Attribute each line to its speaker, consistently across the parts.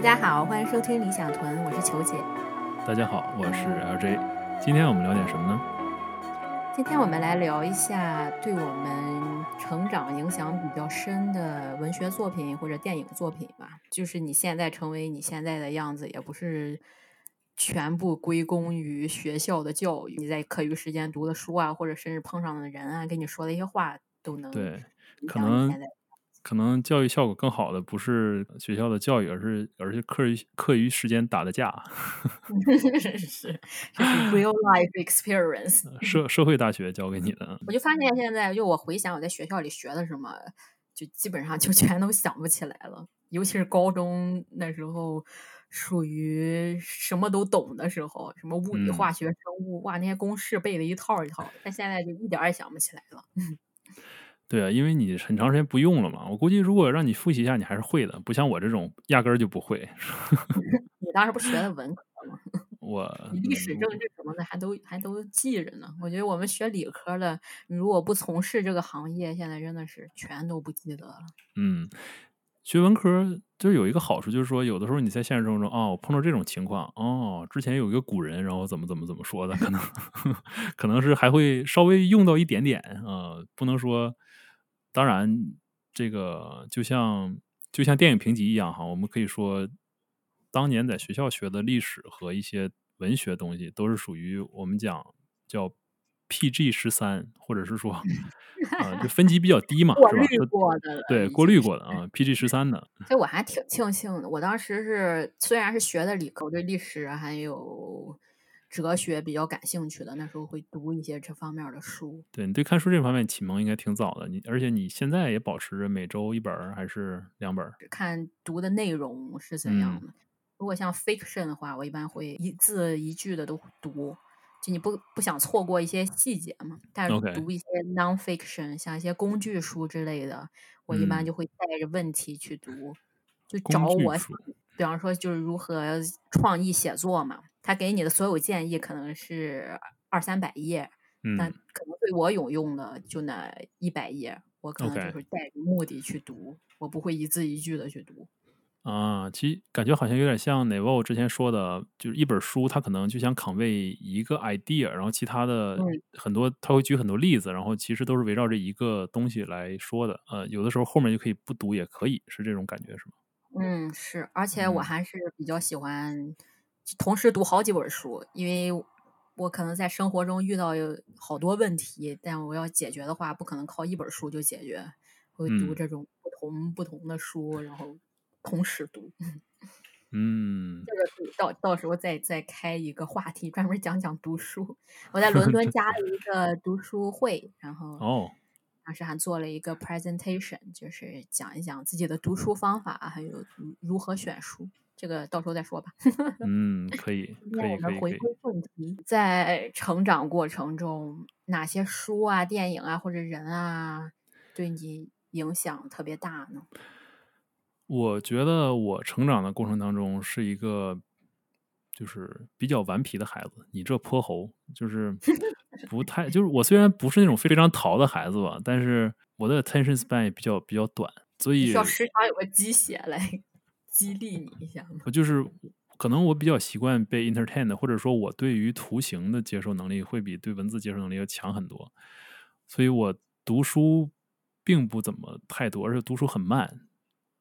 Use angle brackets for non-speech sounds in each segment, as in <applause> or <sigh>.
Speaker 1: 大家好，欢迎收听理想屯，我是球姐。
Speaker 2: 大家好，我是 LJ。今天我们聊点什么呢？
Speaker 1: 今天我们来聊一下对我们成长影响比较深的文学作品或者电影作品吧。就是你现在成为你现在的样子，也不是全部归功于学校的教育。你在课余时间读的书啊，或者甚至碰上的人啊，跟你说的一些话，都能
Speaker 2: 对，可能。可能教育效果更好的不是学校的教育，而是而是课余课余时间打的架。<laughs>
Speaker 1: 是是 real life experience，<laughs>
Speaker 2: 社社会大学教给你的。<laughs>
Speaker 1: 我就发现现在，就我回想我在学校里学的什么，就基本上就全都想不起来了。尤其是高中那时候，属于什么都懂的时候，什么物理、化学、生物，哇，那些公式背的一套一套。但现在就一点也想不起来了。
Speaker 2: 对啊，因为你很长时间不用了嘛，我估计如果让你复习一下，你还是会的，不像我这种压根儿就不会。<laughs>
Speaker 1: 你当时不学的文科吗？<laughs>
Speaker 2: 我
Speaker 1: 历史、政治什么的还都还都记着呢。我觉得我们学理科的，你如果不从事这个行业，现在真的是全都不记得了。
Speaker 2: 嗯，学文科就是有一个好处，就是说有的时候你在现实生活中啊，我碰到这种情况，哦，之前有一个古人，然后怎么怎么怎么说的，可能 <laughs> 可能是还会稍微用到一点点啊，不能说。当然，这个就像就像电影评级一样哈，我们可以说，当年在学校学的历史和一些文学东西，都是属于我们讲叫 PG 十三，或者是说啊，就分级比较低嘛，
Speaker 1: 过滤过的，
Speaker 2: 对，过滤过的啊，PG 十三的。
Speaker 1: 所以我还挺庆幸的，我当时是虽然是学的理科，对历史还有。哲学比较感兴趣的，那时候会读一些这方面的书。
Speaker 2: 对你对看书这方面启蒙应该挺早的，你而且你现在也保持着每周一本还是两本？
Speaker 1: 看读的内容是怎样的。如果像 fiction 的话，我一般会一字一句的都读，就你不不想错过一些细节嘛。但是读一些 non-fiction，像一些工具书之类的，我一般就会带着问题去读，就找我，比方说就是如何创意写作嘛。他给你的所有建议可能是二三百页，但可能对我有用的就那一百页，我可能就是带着目的去读，我不会一字一句的去读。
Speaker 2: 啊，其实感觉好像有点像 n e v o 之前说的，就是一本书，他可能就想拷贝一个 idea，然后其他的很多他会举很多例子，然后其实都是围绕这一个东西来说的。呃，有的时候后面就可以不读也可以，是这种感觉是吗？
Speaker 1: 嗯，是，而且我还是比较喜欢。同时读好几本书，因为我可能在生活中遇到有好多问题，但我要解决的话，不可能靠一本书就解决，会读这种不同不同的书，然后同时读。<laughs>
Speaker 2: 嗯，
Speaker 1: 这个到到时候再再开一个话题，专门讲讲读书。我在伦敦 <laughs> 加了一个读书会，然后
Speaker 2: 哦，
Speaker 1: 当时还做了一个 presentation，就是讲一讲自己的读书方法，还有如何选书。这个到时候再说吧。<laughs>
Speaker 2: 嗯，可以，可以，可以。
Speaker 1: 回归正题，在成长过程中，哪些书啊、电影啊或者人啊，对你影响特别大呢？
Speaker 2: 我觉得我成长的过程当中是一个，就是比较顽皮的孩子。你这泼猴，就是 <laughs> 不太，就是我虽然不是那种非常淘的孩子吧，但是我的 attention span 也比较比较短，所以
Speaker 1: 需要时常有个鸡血来。<laughs> 激励你一下我？
Speaker 2: 就是可能我比较习惯被 entertain 或者说我对于图形的接受能力会比对文字接受能力要强很多，所以我读书并不怎么太多，而且读书很慢。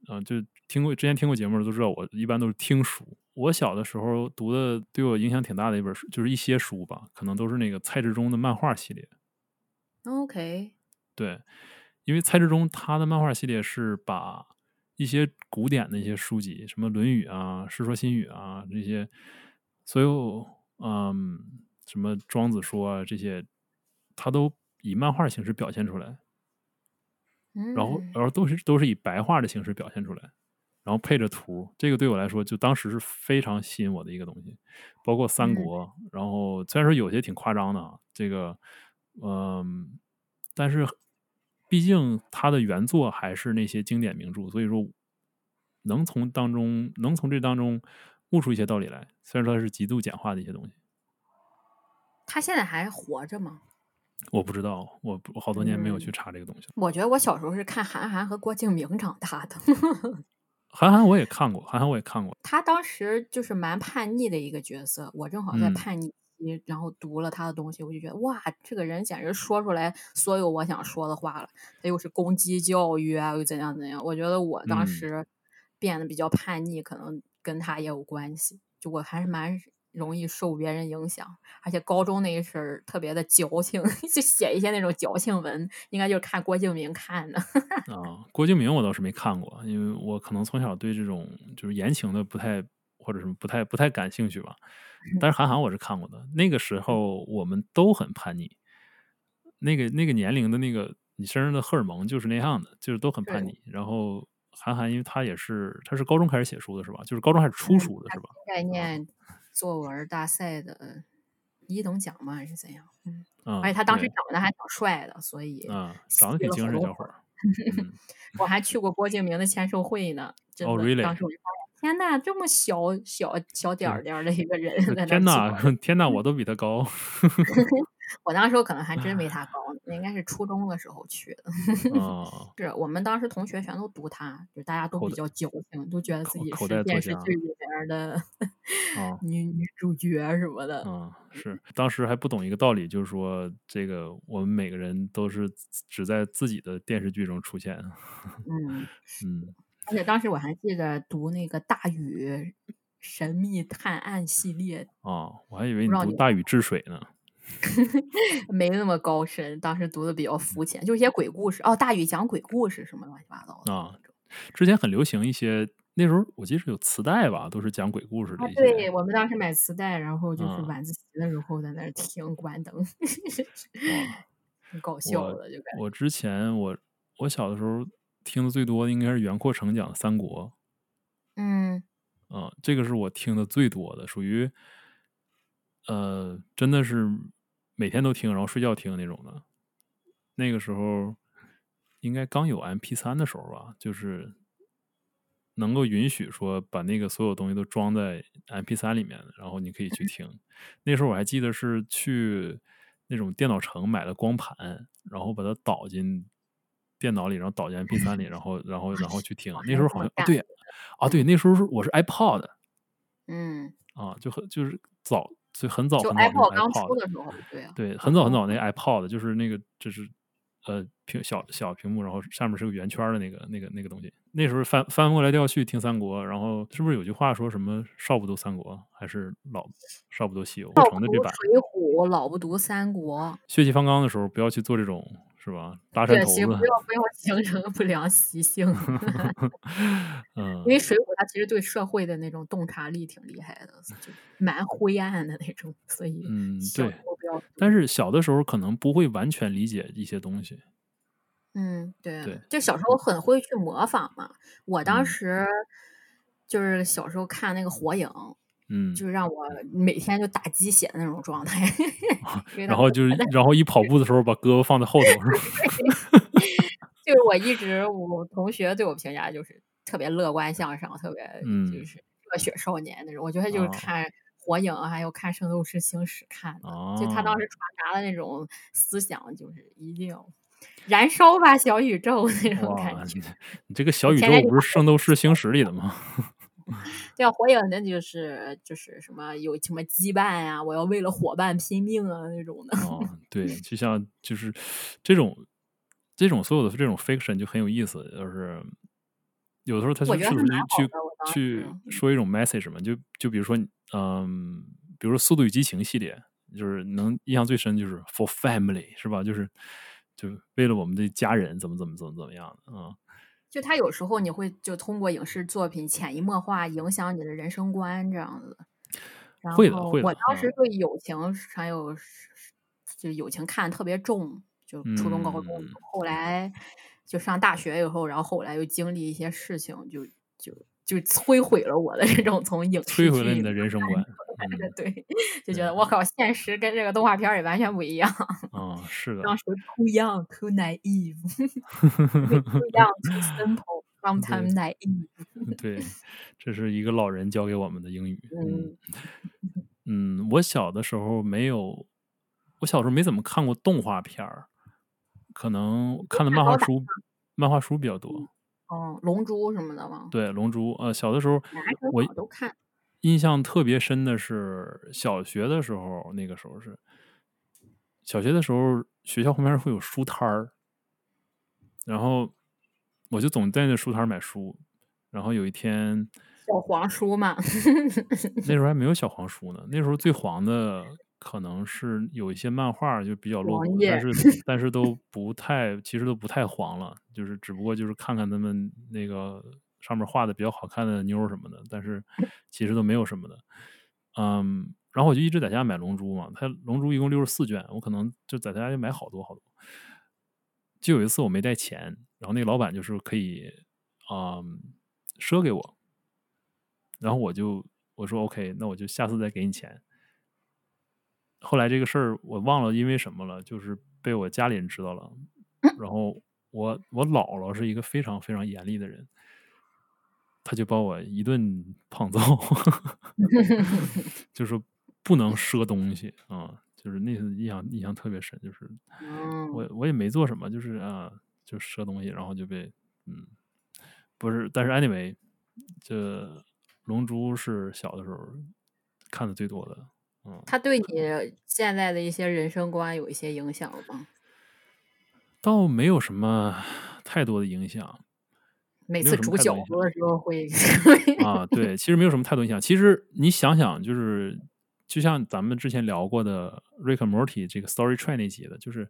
Speaker 2: 嗯，就听过之前听过节目的都知道，我一般都是听书。我小的时候读的对我影响挺大的一本书，就是一些书吧，可能都是那个蔡志忠的漫画系列。
Speaker 1: OK，
Speaker 2: 对，因为蔡志忠他的漫画系列是把。一些古典的一些书籍，什么《论语》啊，《世说新语》啊，这些所有，嗯，什么《庄子说》啊，这些，他都以漫画形式表现出来，然后，然后都是都是以白话的形式表现出来，然后配着图，这个对我来说，就当时是非常吸引我的一个东西。包括三国，然后虽然说有些挺夸张的啊，这个，嗯，但是。毕竟他的原作还是那些经典名著，所以说能从当中能从这当中悟出一些道理来。虽然说是极度简化的一些东西。
Speaker 1: 他现在还活着吗？
Speaker 2: 我不知道，我我好多年没有去查这个东西了。
Speaker 1: 我觉得我小时候是看韩寒和郭敬明长大的。<laughs>
Speaker 2: 韩寒我也看过，韩寒我也看过。
Speaker 1: 他当时就是蛮叛逆的一个角色，我正好在叛逆期，然后读了他的东西，我就觉得哇，这个人简直说出来所有我想说的话了。他又是攻击教育啊，又怎样怎样？我觉得我当时变得比较叛逆，可能跟他也有关系。就我还是蛮。容易受别人影响，而且高中那一阵儿特别的矫情，<laughs> 就写一些那种矫情文，应该就是看郭敬明看的。<laughs>
Speaker 2: 啊，郭敬明我倒是没看过，因为我可能从小对这种就是言情的不太或者什么不太不太感兴趣吧。但是韩寒我是看过的，那个时候我们都很叛逆，那个那个年龄的那个你身上的荷尔蒙就是那样的，就是都很叛逆。然后韩寒，因为他也是他是高中开始写书的是吧？就是高中还是初书的是吧？
Speaker 1: 概念。作文大赛的一等奖吗？还是怎样？嗯，而且他当时长得还挺帅的，所以
Speaker 2: 嗯，长得挺精神小伙儿。<laughs>
Speaker 1: 我还去过郭敬明的签售会呢，真的。当时我就发现，天呐，这么小小小点点的一个人，
Speaker 2: 天呐，天呐，我都比他高。<laughs> <laughs>
Speaker 1: 我当时候可能还真没他高呢，应该是初中的时候去的。是我们当时同学全都读他，就大家都比较矫情，都觉得自己是电视剧里边的女女主角什么的。
Speaker 2: 嗯，是当时还不懂一个道理，就是说这个我们每个人都是只在自己的电视剧中出现。<laughs>
Speaker 1: 嗯
Speaker 2: 嗯，
Speaker 1: 而且当时我还记得读那个《大禹神秘探案》系列。
Speaker 2: 哦，我还以为你读《大禹治水》呢。<laughs>
Speaker 1: 没那么高深，当时读的比较肤浅，就是一些鬼故事。哦，大禹讲鬼故事什么乱七八糟的
Speaker 2: 啊。之前很流行一些，那时候我记得有磁带吧，都是讲鬼故事的。
Speaker 1: 对我们当时买磁带，然后就是晚自习的时候在那儿听，关灯，很搞笑的就感
Speaker 2: 觉。我之前我我小的时候听的最多的应该是袁阔成讲的三国。
Speaker 1: 嗯，
Speaker 2: 啊，这个是我听的最多的，属于呃，真的是。每天都听，然后睡觉听那种的。那个时候应该刚有 M P 三的时候吧，就是能够允许说把那个所有东西都装在 M P 三里面，然后你可以去听。那时候我还记得是去那种电脑城买的光盘，然后把它导进电脑里，然后导进 M P 三里，然后然后然后去听。那时候好像啊对啊对，那时候是我是 iPod，
Speaker 1: 嗯
Speaker 2: 啊就很就是早。所以很早很早
Speaker 1: ，iPod 刚出的时候，对
Speaker 2: 对，很早很早那 iPod 就是那个就是呃屏小小屏幕，然后上面是个圆圈的那个那个那个东西。那时候翻翻过来调去听三国，然后是不是有句话说什么少不读三国，还是老少不读西游？不成的这版
Speaker 1: 水浒，老不读三国。
Speaker 2: 血气方刚的时候，不要去做这种。是吧？搭山头子，
Speaker 1: 不要不要形成不良习性。<laughs>
Speaker 2: 嗯，
Speaker 1: 因为水浒它其实对社会的那种洞察力挺厉害的，就蛮灰暗的那种，所以
Speaker 2: 嗯，对。但是小的时候可能不会完全理解一些东西。
Speaker 1: 嗯，对
Speaker 2: 对，
Speaker 1: 就小时候很会去模仿嘛。我当时就是小时候看那个火影。
Speaker 2: 嗯，
Speaker 1: 就是让我每天就打鸡血的那种状态，
Speaker 2: 然后就是，然后一跑步的时候把胳膊放在后头，是
Speaker 1: 吧？<laughs> 就是我一直，我同学对我评价就是特别乐观向上，特别就是热血少年那种。我觉得就是看火影还有看圣斗士星矢看的，就他当时传达的那种思想，就是一定要燃烧吧小宇宙那种感觉。
Speaker 2: 你这个小宇宙不是圣斗士星矢里的吗？
Speaker 1: 对，火影那就是就是什么有什么羁绊呀，我要为了伙伴拼命啊那种的。
Speaker 2: 哦，<laughs> 对，就像就是这种这种所有的这种 fiction 就很有意思，就是有的时候他就是不是去去说一种 message 嘛？就就比如说，嗯，比如说《速度与激情》系列，就是能印象最深就是 for family 是吧？就是就为了我们的家人怎么怎么怎么怎么样的啊。
Speaker 1: 就他有时候你会就通过影视作品潜移默化影响你的人生观这样子，
Speaker 2: 会的会的。
Speaker 1: 我当时对友情还有就友情看的特别重，就初中高中，后来就上大学以后，然后后来又经历一些事情，就就就摧毁了我的这种从影
Speaker 2: 摧毁了你的人生观。
Speaker 1: 对，<laughs> 就觉得我靠，现实跟这个动画片也完全不一样。
Speaker 2: 嗯，<laughs> 是的。
Speaker 1: 当时 too young, too naive, <laughs> too young, too simple, sometimes naive。
Speaker 2: 对，这是一个老人教给我们的英语。
Speaker 1: 嗯
Speaker 2: 嗯，我小的时候没有，我小时候没怎么看过动画片儿，可能看的漫画书，漫画书比较多。
Speaker 1: 哦，龙珠什么的吗？
Speaker 2: 对，龙珠。呃，小的时候我
Speaker 1: 都看。
Speaker 2: 印象特别深的是小学的时候，那个时候是小学的时候，学校后面会有书摊儿，然后我就总在那书摊买书。然后有一天，
Speaker 1: 小黄书嘛，
Speaker 2: 那时候 <laughs> 还没有小黄书呢。那时候最黄的可能是有一些漫画，就比较落伍，但是 <laughs> 但是都不太，其实都不太黄了。就是只不过就是看看他们那个。上面画的比较好看的妞什么的，但是 <laughs> 其实都没有什么的，嗯，然后我就一直在家买《龙珠》嘛，它《龙珠》一共六十四卷，我可能就在家就买好多好多。就有一次我没带钱，然后那个老板就是可以啊赊给我，然后我就我说 OK，那我就下次再给你钱。后来这个事儿我忘了因为什么了，就是被我家里人知道了，然后我我姥姥是一个非常非常严厉的人。他就把我一顿胖揍，<laughs> 就是不能赊东西啊，就是那次印象印象特别深，就是我我也没做什么，就是啊，就赊东西，然后就被嗯，不是，但是 anyway，这龙珠是小的时候看的最多的，嗯，
Speaker 1: 他对你现在的一些人生观有一些影响吗？
Speaker 2: 倒没有什么太多的影响。
Speaker 1: 每次煮饺子的时候 <laughs> 会
Speaker 2: 啊，对，其实没有什么太多影响。其实你想想，就是就像咱们之前聊过的《Rick and Morty》这个 Story Train 那集的，就是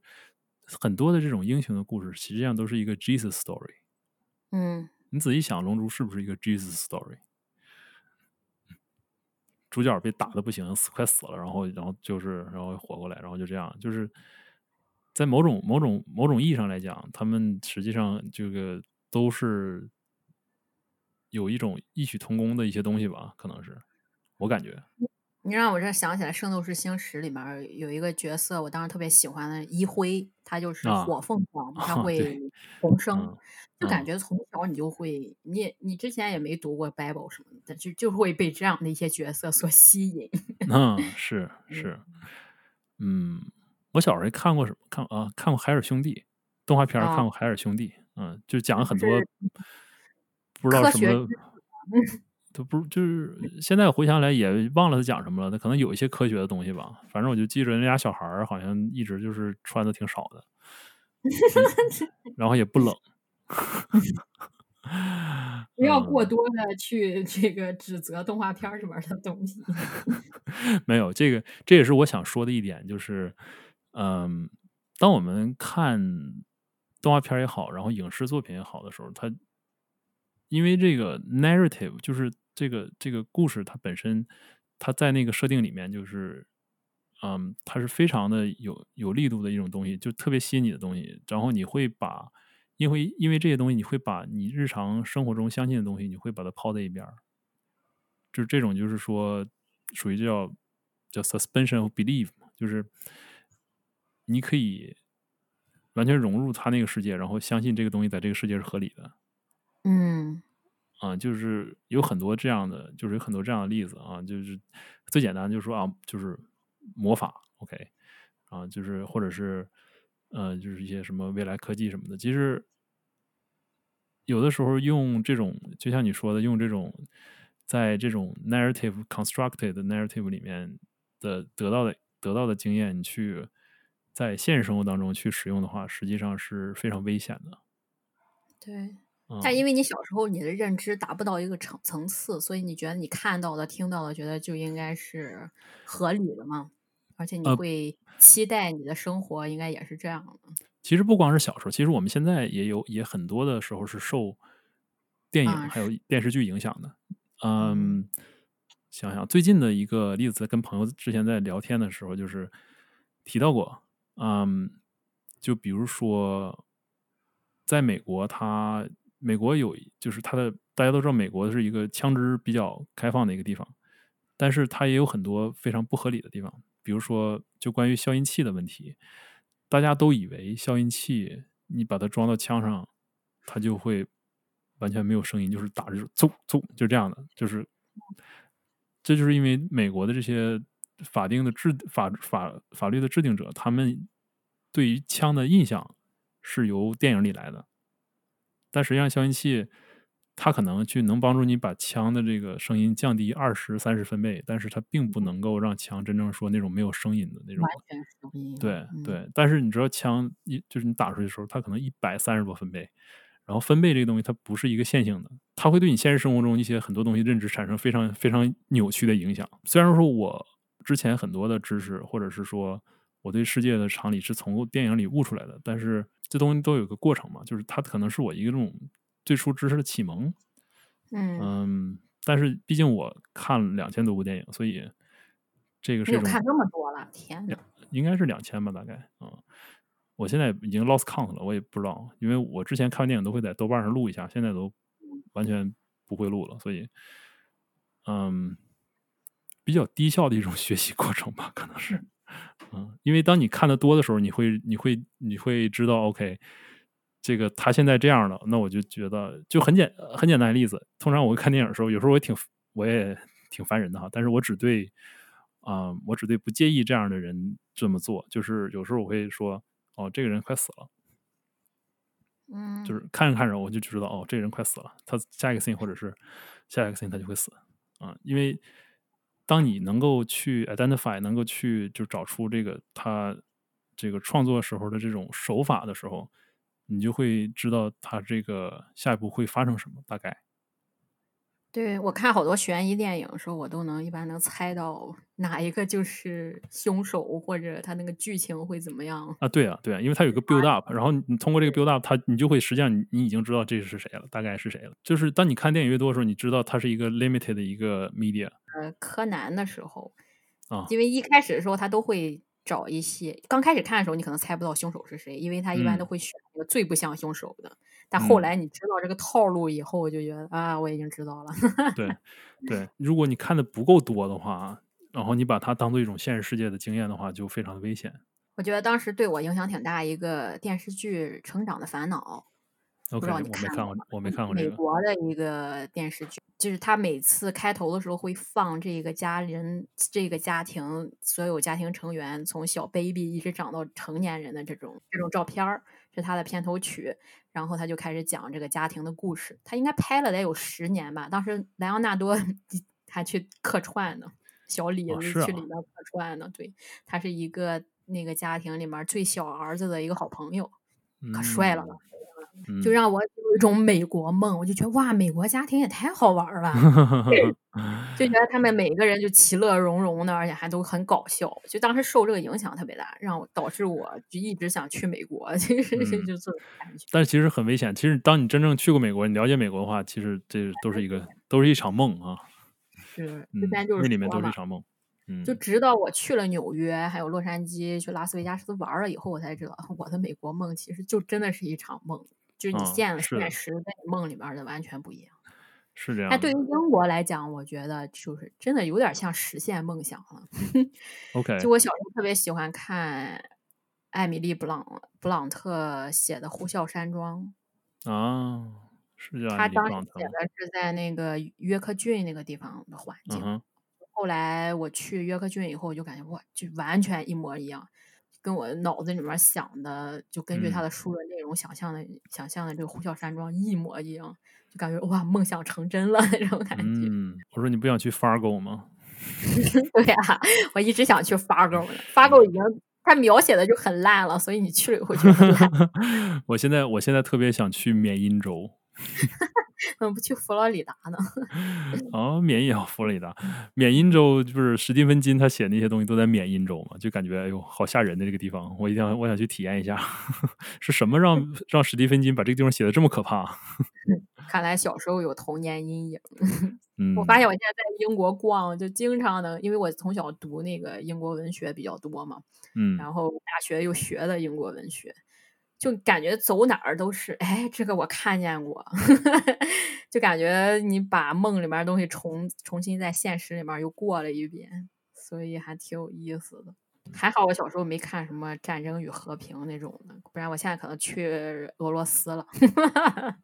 Speaker 2: 很多的这种英雄的故事，实际上都是一个 Jesus Story。
Speaker 1: 嗯，
Speaker 2: 你仔细想，《龙珠》是不是一个 Jesus Story？主角被打的不行，死快死了，然后，然后就是然后活过来，然后就这样，就是在某种某种某种意义上来讲，他们实际上这个。都是有一种异曲同工的一些东西吧，可能是我感觉。
Speaker 1: 你让我这想起来，《圣斗士星矢》里面有一个角色，我当时特别喜欢的一辉，他就是火凤凰，他 <laughs> 会重生，就感觉从小你就会，你也你之前也没读过 Bible 什么的，就就会被这样的一些角色所吸引。
Speaker 2: 嗯，是 <laughs> 是，嗯，我小时候看过什么？看啊，看过《海尔兄弟》动画片，看过《海尔兄弟》。嗯，就讲了很多不知道什么，<laughs> 都不就是现在回想来也忘了他讲什么了。他可能有一些科学的东西吧。反正我就记着那俩小孩儿好像一直就是穿的挺少的，<laughs> 然后也不冷。<laughs>
Speaker 1: 不要过多的去这个指责动画片里面的东西。
Speaker 2: 没有这个，这也是我想说的一点，就是嗯，当我们看。动画片也好，然后影视作品也好的时候，它因为这个 narrative 就是这个这个故事，它本身它在那个设定里面就是，嗯，它是非常的有有力度的一种东西，就特别吸引你的东西。然后你会把，因为因为这些东西，你会把你日常生活中相信的东西，你会把它抛在一边儿。就是这种，就是说属于叫叫 suspension of belief，就是你可以。完全融入他那个世界，然后相信这个东西在这个世界是合理的。
Speaker 1: 嗯，
Speaker 2: 啊，就是有很多这样的，就是有很多这样的例子啊。就是最简单，就是说啊，就是魔法，OK，啊，就是或者是呃，就是一些什么未来科技什么的。其实有的时候用这种，就像你说的，用这种在这种 narrative constructed narrative 里面的得到的得到的经验，你去。在现实生活当中去使用的话，实际上是非常危险的。
Speaker 1: 对，但因为你小时候你的认知达不到一个层层次，所以你觉得你看到的、听到的，觉得就应该是合理的嘛？而且你会期待你的生活应该也是这样的。
Speaker 2: 其实不光是小时候，其实我们现在也有也很多的时候是受电影还有电视剧影响的。嗯，想想最近的一个例子，跟朋友之前在聊天的时候，就是提到过。嗯，就比如说，在美国，它美国有就是它的大家都知道，美国是一个枪支比较开放的一个地方，但是它也有很多非常不合理的地方。比如说，就关于消音器的问题，大家都以为消音器你把它装到枪上，它就会完全没有声音，就是打着嗖嗖就这样的，就是这就是因为美国的这些。法定的制法法法律的制定者，他们对于枪的印象是由电影里来的，但实际上消音器它可能去能帮助你把枪的这个声音降低二十三十分贝，但是它并不能够让枪真正说那种没有声音的那种
Speaker 1: 完全声音。
Speaker 2: 对对，但是你知道枪一就是你打出去的时候，它可能一百三十多分贝，然后分贝这个东西它不是一个线性的，它会对你现实生活中一些很多东西认知产生非常非常扭曲的影响。虽然说我之前很多的知识或者是说我对世界的常理是从电影里悟出来的，但是这东西都有个过程嘛，就是它可能是我一个这种。最初知识的启蒙，
Speaker 1: 嗯
Speaker 2: 但是毕竟我看两千多部电影，所以这个是
Speaker 1: 看这么多了，天呐，
Speaker 2: 应该是两千吧，大概嗯。我现在已经 lost count 了，我也不知道，因为我之前看完电影都会在豆瓣上录一下，现在都完全不会录了，所以嗯，比较低效的一种 <laughs> 学习过程吧，可能是嗯，因为当你看的多的时候，你会你会你会知道，OK。这个他现在这样了，那我就觉得就很简很简单的例子。通常我看电影的时候，有时候我挺我也挺烦人的哈，但是我只对啊，我只对不介意这样的人这么做。就是有时候我会说，哦，这个人快死了，
Speaker 1: 嗯，
Speaker 2: 就是看着看着我就知道，哦，这个人快死了，他下一个 scene 或者是下一个 scene 他就会死啊。因为当你能够去 identify，能够去就找出这个他这个创作时候的这种手法的时候。你就会知道他这个下一步会发生什么，大概。
Speaker 1: 对我看好多悬疑电影的时候，我都能一般能猜到哪一个就是凶手，或者他那个剧情会怎么样
Speaker 2: 啊？对啊，对啊，因为他有个 build up，然后你通过这个 build up，他你就会实际上你你已经知道这是谁了，大概是谁了。就是当你看电影越多的时候，你知道它是一个 limited 的一个 media。
Speaker 1: 呃，柯南的时候
Speaker 2: 啊，
Speaker 1: 因为一开始的时候他都会。找一些刚开始看的时候，你可能猜不到凶手是谁，因为他一般都会选一个最不像凶手的。但后来你知道这个套路以后，我就觉得啊，我已经知道了。
Speaker 2: 对 <laughs> 对，如果你看的不够多的话，然后你把它当做一种现实世界的经验的话，就非常的危险。
Speaker 1: 我觉得当时对我影响挺大一个电视剧《成长的烦恼》。
Speaker 2: 不
Speaker 1: 知道你
Speaker 2: 看
Speaker 1: 过吗？
Speaker 2: 我没看过
Speaker 1: 美国的一个电视剧，就是他每次开头的时候会放这个家人、这个家庭所有家庭成员从小 baby 一直长到成年人的这种这种照片儿，是他的片头曲。然后他就开始讲这个家庭的故事。他应该拍了得有十年吧？当时莱昂纳多 <laughs> 还去客串呢，小李子去里面客串呢。对他是一个那个家庭里面最小儿子的一个好朋友，可帅了。就让我有一种美国梦，我就觉得哇，美国家庭也太好玩了，<laughs> 就觉得他们每个人就其乐融融的，而且还都很搞笑。就当时受这个影响特别大，让我导致我就一直想去美国，<laughs> 其实就这种感觉。
Speaker 2: 但是其实很危险。其实当你真正去过美国，你了解美国的话，其实这都是一个都是一场梦啊。
Speaker 1: 是，这边就是那
Speaker 2: 里面都是一场梦。嗯，
Speaker 1: 就直到我去了纽约，还有洛杉矶，去拉斯维加斯玩了以后，我才知道 <laughs> 我的美国梦其实就真的是一场梦。就是你现现实跟你梦里边的完全不一样，
Speaker 2: 是这样。
Speaker 1: 但对于英国来讲，我觉得就是真的有点像实现梦想了。<laughs>
Speaker 2: OK，
Speaker 1: 就我小时候特别喜欢看艾米丽·布朗布朗特写的《呼啸山庄》
Speaker 2: 啊，是这样。
Speaker 1: 他当时写的是在那个约克郡那个地方的环境。后来我去约克郡以后，我就感觉哇，就完全一模一样。跟我脑子里面想的，就根据他的书的内容想象的，想象的这个呼啸山庄一模一样，就感觉哇，梦想成真了那种感觉。
Speaker 2: 嗯，我说你不想去 Fargo 吗？<laughs>
Speaker 1: 对呀，我一直想去 Fargo 呢。Fargo 已经他描写的就很烂了，所以你去了以后就很烂。<laughs>
Speaker 2: 我现在我现在特别想去缅因州。<laughs>
Speaker 1: 怎么不去佛罗里达呢？
Speaker 2: 哦，缅因啊，佛罗里达，缅因州就是史蒂芬金他写那些东西都在缅因州嘛，就感觉哎呦，好吓人的这个地方，我一定要我想去体验一下，<laughs> 是什么让让史蒂芬金把这个地方写的这么可怕？<laughs>
Speaker 1: 看来小时候有童年阴影。我发现我现在在英国逛，就经常的，因为我从小读那个英国文学比较多嘛，
Speaker 2: 嗯，
Speaker 1: 然后大学又学的英国文学。就感觉走哪儿都是，哎，这个我看见过，<laughs> 就感觉你把梦里面东西重重新在现实里面又过了一遍，所以还挺有意思的。还好我小时候没看什么《战争与和平》那种的，不然我现在可能去俄罗斯了。<laughs>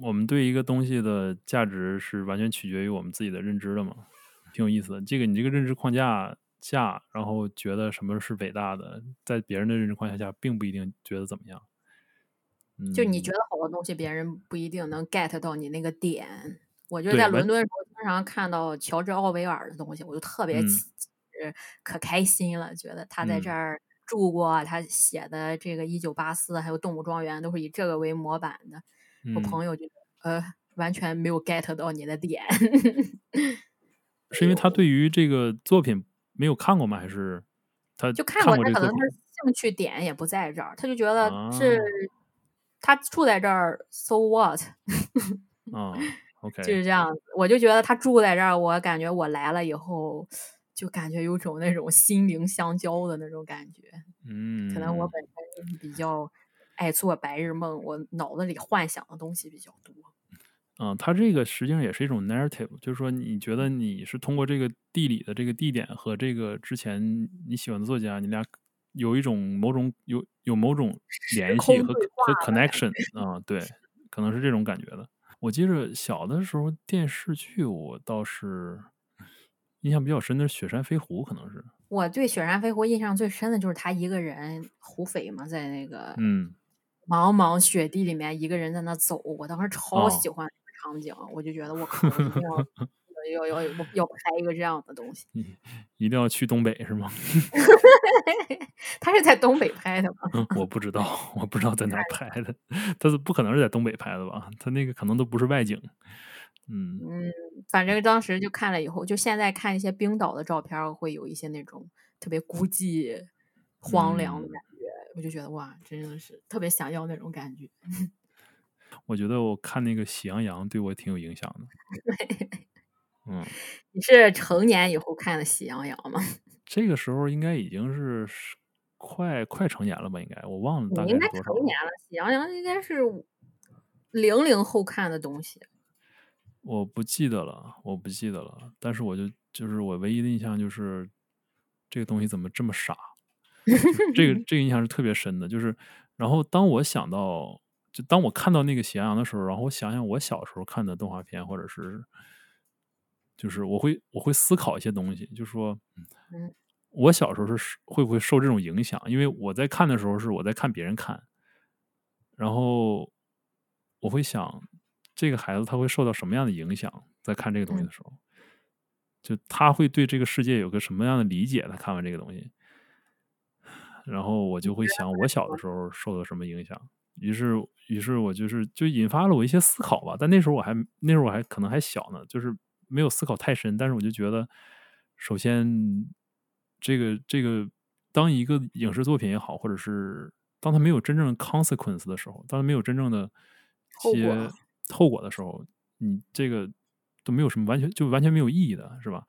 Speaker 2: 我们对一个东西的价值是完全取决于我们自己的认知的嘛，挺有意思的。这个你这个认知框架。下，然后觉得什么是伟大的，在别人的认知框架下，并不一定觉得怎么样。
Speaker 1: 就你觉得好的东西，别人不一定能 get 到你那个点。我就在伦敦的时候，经常看到乔治奥威尔的东西，我就特别可开心了，觉得他在这儿住过，他写的这个《一九八四》还有《动物庄园》都是以这个为模板的。我朋友就呃完全没有 get 到你的点，<laughs>
Speaker 2: 是因为他对于这个作品没有看过吗？还是他
Speaker 1: 就看过，
Speaker 2: 他
Speaker 1: 可能他兴趣点也不在这儿，他就觉得是他住在这儿，so what？<laughs>
Speaker 2: 啊。OK，
Speaker 1: 就是这样子，我就觉得他住在这儿，我感觉我来了以后，就感觉有种那种心灵相交的那种感觉。
Speaker 2: 嗯，
Speaker 1: 可能我本身比较爱做白日梦，我脑子里幻想的东西比较多。
Speaker 2: 嗯，他这个实际上也是一种 narrative，就是说，你觉得你是通过这个地理的这个地点和这个之前你喜欢的作家，你俩有一种某种有有某种联系和和 connection 啊，对，<laughs> 可能是这种感觉的。我记着小的时候电视剧，我倒是印象比较深的是《雪山飞狐》，可能是。
Speaker 1: 我对《雪山飞狐》印象最深的就是他一个人胡斐嘛，在那个
Speaker 2: 嗯
Speaker 1: 茫茫雪地里面一个人在那走，我当时超喜欢那个场景，我就觉得我靠，一定要。<laughs> 要要要拍一个这样的东西，
Speaker 2: 一定要去东北是吗？<laughs>
Speaker 1: 他是在东北拍的吗？<laughs>
Speaker 2: 我不知道，我不知道在哪拍的。他是不可能是在东北拍的吧？他那个可能都不是外景。
Speaker 1: 嗯嗯，反正当时就看了以后，就现在看一些冰岛的照片，会有一些那种特别孤寂、荒凉的感觉。我就觉得哇，真的是特别想要那种感觉。
Speaker 2: 我觉得我看那个《喜羊羊》对我挺有影响的。<laughs> 嗯，<laughs>
Speaker 1: 你是成年以后看的《喜羊羊》吗？<laughs>
Speaker 2: 这个时候应该已经是快快成年了吧？应该我忘了大概多少。
Speaker 1: 成年了，《喜羊羊》应该是零零后看的东西。
Speaker 2: 我不记得了，我不记得了。但是我就就是我唯一的印象就是这个东西怎么这么傻？这个这个印象是特别深的。就是然后当我想到，就当我看到那个《喜羊羊》的时候，然后我想想我小时候看的动画片，或者是。就是我会我会思考一些东西，就是说，我小时候是会不会受这种影响？因为我在看的时候是我在看别人看，然后我会想，这个孩子他会受到什么样的影响？在看这个东西的时候，就他会对这个世界有个什么样的理解？他看完这个东西，然后我就会想，我小的时候受到什么影响？于是，于是我就是就引发了我一些思考吧。但那时候我还那时候我还可能还小呢，就是。没有思考太深，但是我就觉得，首先，这个这个，当一个影视作品也好，或者是当它没有真正的 consequence 的时候，当它没有真正的一些后果的时候，你这个都没有什么完全就完全没有意义的，是吧？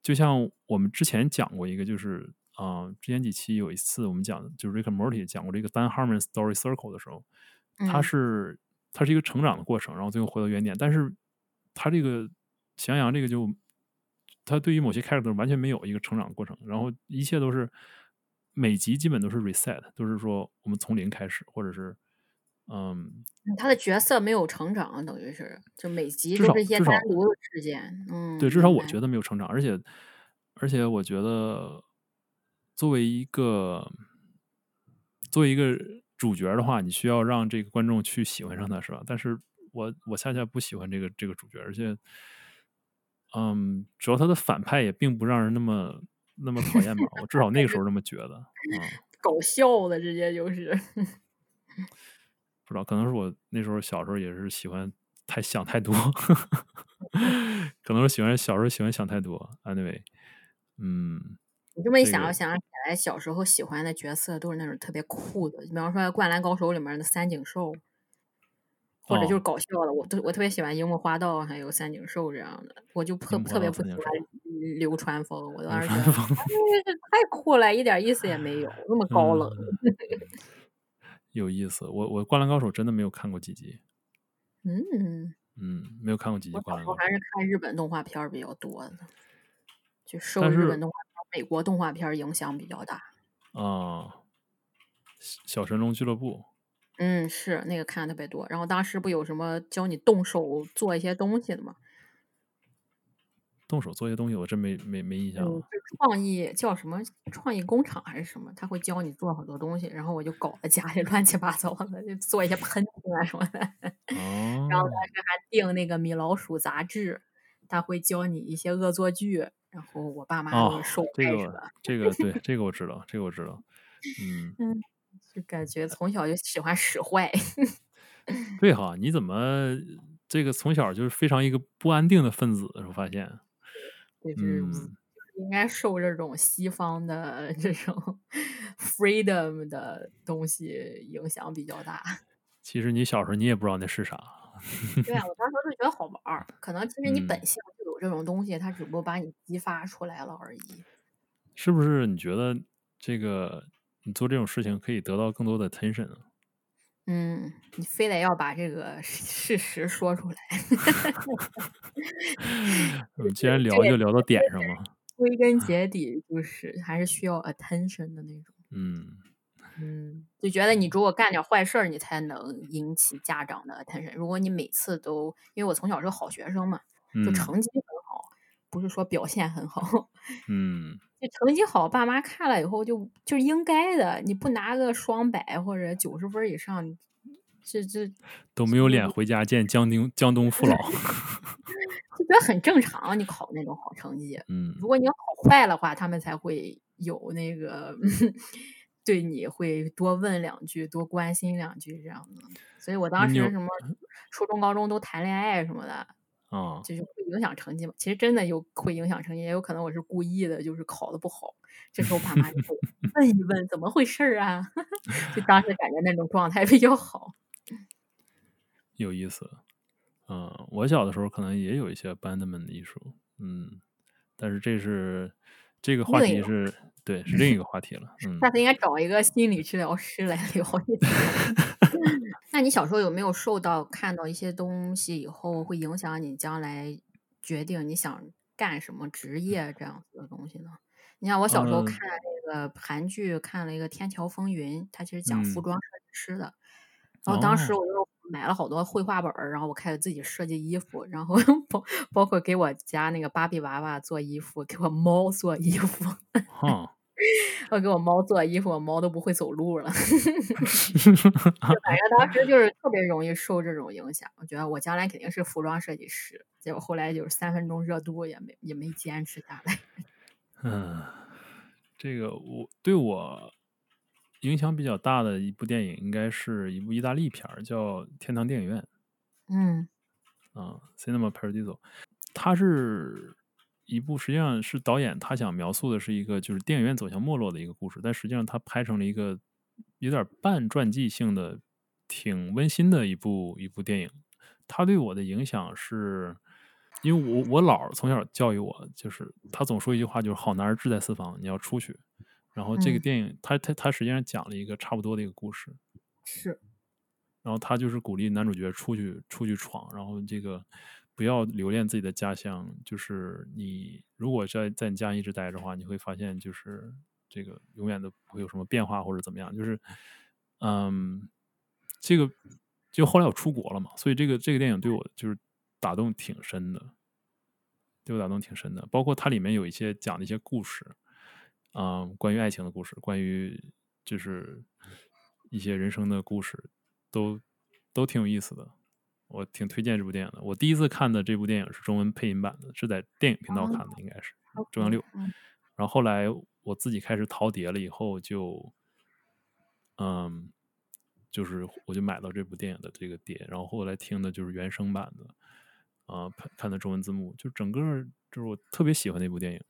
Speaker 2: 就像我们之前讲过一个，就是啊，之前几期有一次我们讲，就是 Rick Morty 讲过这个 Dan Harmon Story Circle 的时候，它是它是一个成长的过程，然后最后回到原点，但是它这个。喜羊羊这个就，他对于某些 character 完全没有一个成长的过程，然后一切都是每集基本都是 reset，都是说我们从零开始，或者是嗯，
Speaker 1: 他的角色没有成长，等于是就每集都是一些单独的事件，嗯，
Speaker 2: 对，至少我觉得没有成长，而且而且我觉得作为一个作为一个主角的话，你需要让这个观众去喜欢上他，是吧？但是我我恰恰不喜欢这个这个主角，而且。嗯，主要他的反派也并不让人那么那么讨厌吧？我至少那个时候这么觉得。嗯，<laughs>
Speaker 1: 搞笑的直接就是，<laughs>
Speaker 2: 不知道可能是我那时候小时候也是喜欢太想太多，<laughs> 可能是喜欢小时候喜欢想太多。Anyway，嗯，
Speaker 1: 你这么一想，我想起来小时候喜欢的角色都是那种特别酷的，比方说《灌篮高手》里面的三井寿。或者就是搞笑的，我都我特别喜欢樱木花道，还有三井寿这样的，我就特特别不喜欢流川枫，我当时觉得太酷了，一点意思也没有，那么高冷。
Speaker 2: 有意思，我我灌篮高手真的没有看过几集。
Speaker 1: 嗯
Speaker 2: 嗯，没有看过几集。
Speaker 1: 我还是看日本动画片比较多的，就受日本动画片、美国动画片影响比较大。
Speaker 2: 啊，小神龙俱乐部。
Speaker 1: 嗯，是那个看的特别多，然后当时不有什么教你动手做一些东西的吗？
Speaker 2: 动手做一些东西，我真没没没印象了。
Speaker 1: 创意叫什么？创意工厂还是什么？他会教你做很多东西，然后我就搞得家里 <laughs> 乱七八糟的，就做一些喷子啊什么的。
Speaker 2: 哦。<laughs>
Speaker 1: 然后当时还订那个米老鼠杂志，他会教你一些恶作剧。然后我爸妈都是受
Speaker 2: 害者。这个这个对，这个我知道，这个我知道。嗯
Speaker 1: 嗯，就感觉从小就喜欢使坏。<laughs>
Speaker 2: 对哈，你怎么这个从小就是非常一个不安定的分子？我发现，
Speaker 1: 就是应该受这种西方的 <laughs> 这种 freedom 的东西影响比较大。
Speaker 2: 其实你小时候你也不知道那是啥。
Speaker 1: 对啊，<laughs> 我当时就觉得好玩儿。可能其实你本性就有这种东西，它只不过把你激发出来了而已。
Speaker 2: 是不是？你觉得这个你做这种事情可以得到更多的 attention？
Speaker 1: 嗯，你非得要把这个事实说出来。<laughs>
Speaker 2: 嗯，既然聊就聊到点上嘛。
Speaker 1: 归根结底就是还是需要 attention 的那种。
Speaker 2: 嗯
Speaker 1: 嗯，就觉得你如果干点坏事儿，你才能引起家长的 attention。如果你每次都，因为我从小是个好学生嘛，就成绩很好，不是说表现很好。<laughs>
Speaker 2: 嗯。
Speaker 1: 就成绩好，爸妈看了以后就就应该的。你不拿个双百或者九十分以上，这这
Speaker 2: 都没有脸回家见江东江东父老，<laughs>
Speaker 1: 就觉得很正常。你考那种好成绩，
Speaker 2: 嗯，
Speaker 1: 如果你考坏的话，他们才会有那个 <laughs> 对你会多问两句，多关心两句这样子。所以我当时什么初中、高中都谈恋爱什么的。
Speaker 2: 啊，
Speaker 1: 就是会影响成绩嘛？其实真的有会影响成绩，也有可能我是故意的，就是考的不好。这时候爸妈就会 <laughs> 问一问怎么回事儿啊？<laughs> 就当时感觉那种状态比较好。<laughs>
Speaker 2: 有意思，嗯，我小的时候可能也有一些班的们的艺术，嗯，但是这是这个话题是对，是另一个话题了。嗯，
Speaker 1: 下次应该找一个心理治疗师来聊一聊。<laughs> 那你小时候有没有受到看到一些东西以后会影响你将来决定你想干什么职业这样子的东西呢？你像我小时候看那个韩剧，看了一个《天桥风云》，它其实讲服装设计师的。然后当时我就买了好多绘画本儿，然后我开始自己设计衣服，然后 <laughs> 包包括给我家那个芭比娃娃做衣服，给我猫做衣服。我给我猫做衣服，我猫都不会走路了。<laughs> 就反正当时就是特别容易受这种影响。我觉得我将来肯定是服装设计师，结果后来就是三分钟热度，也没也没坚持下来。<laughs>
Speaker 2: 嗯，这个我对我影响比较大的一部电影，应该是一部意大利片儿，叫《天堂电影院》。
Speaker 1: 嗯，
Speaker 2: 啊，Cinema Paradiso，它是。一部实际上是导演他想描述的是一个就是电影院走向没落的一个故事，但实际上他拍成了一个有点半传记性的、挺温馨的一部一部电影。他对我的影响是，因为我我姥从小教育我，就是他总说一句话，就是“好男儿志在四方”，你要出去。然后这个电影，他他他实际上讲了一个差不多的一个故事。
Speaker 1: 是。
Speaker 2: 然后他就是鼓励男主角出去出去闯，然后这个。不要留恋自己的家乡，就是你如果在在你家一直待着的话，你会发现就是这个永远都不会有什么变化或者怎么样。就是，嗯，这个就后来我出国了嘛，所以这个这个电影对我就是打动挺深的，对我打动挺深的。包括它里面有一些讲的一些故事，嗯，关于爱情的故事，关于就是一些人生的故事，都都挺有意思的。我挺推荐这部电影的。我第一次看的这部电影是中文配音版的，是在电影频道看的，应该是中央六。然后后来我自己开始淘碟了以后，就嗯，就是我就买到这部电影的这个碟，然后后来听的就是原声版的，啊，看的中文字幕，就整个就是我特别喜欢那部电影，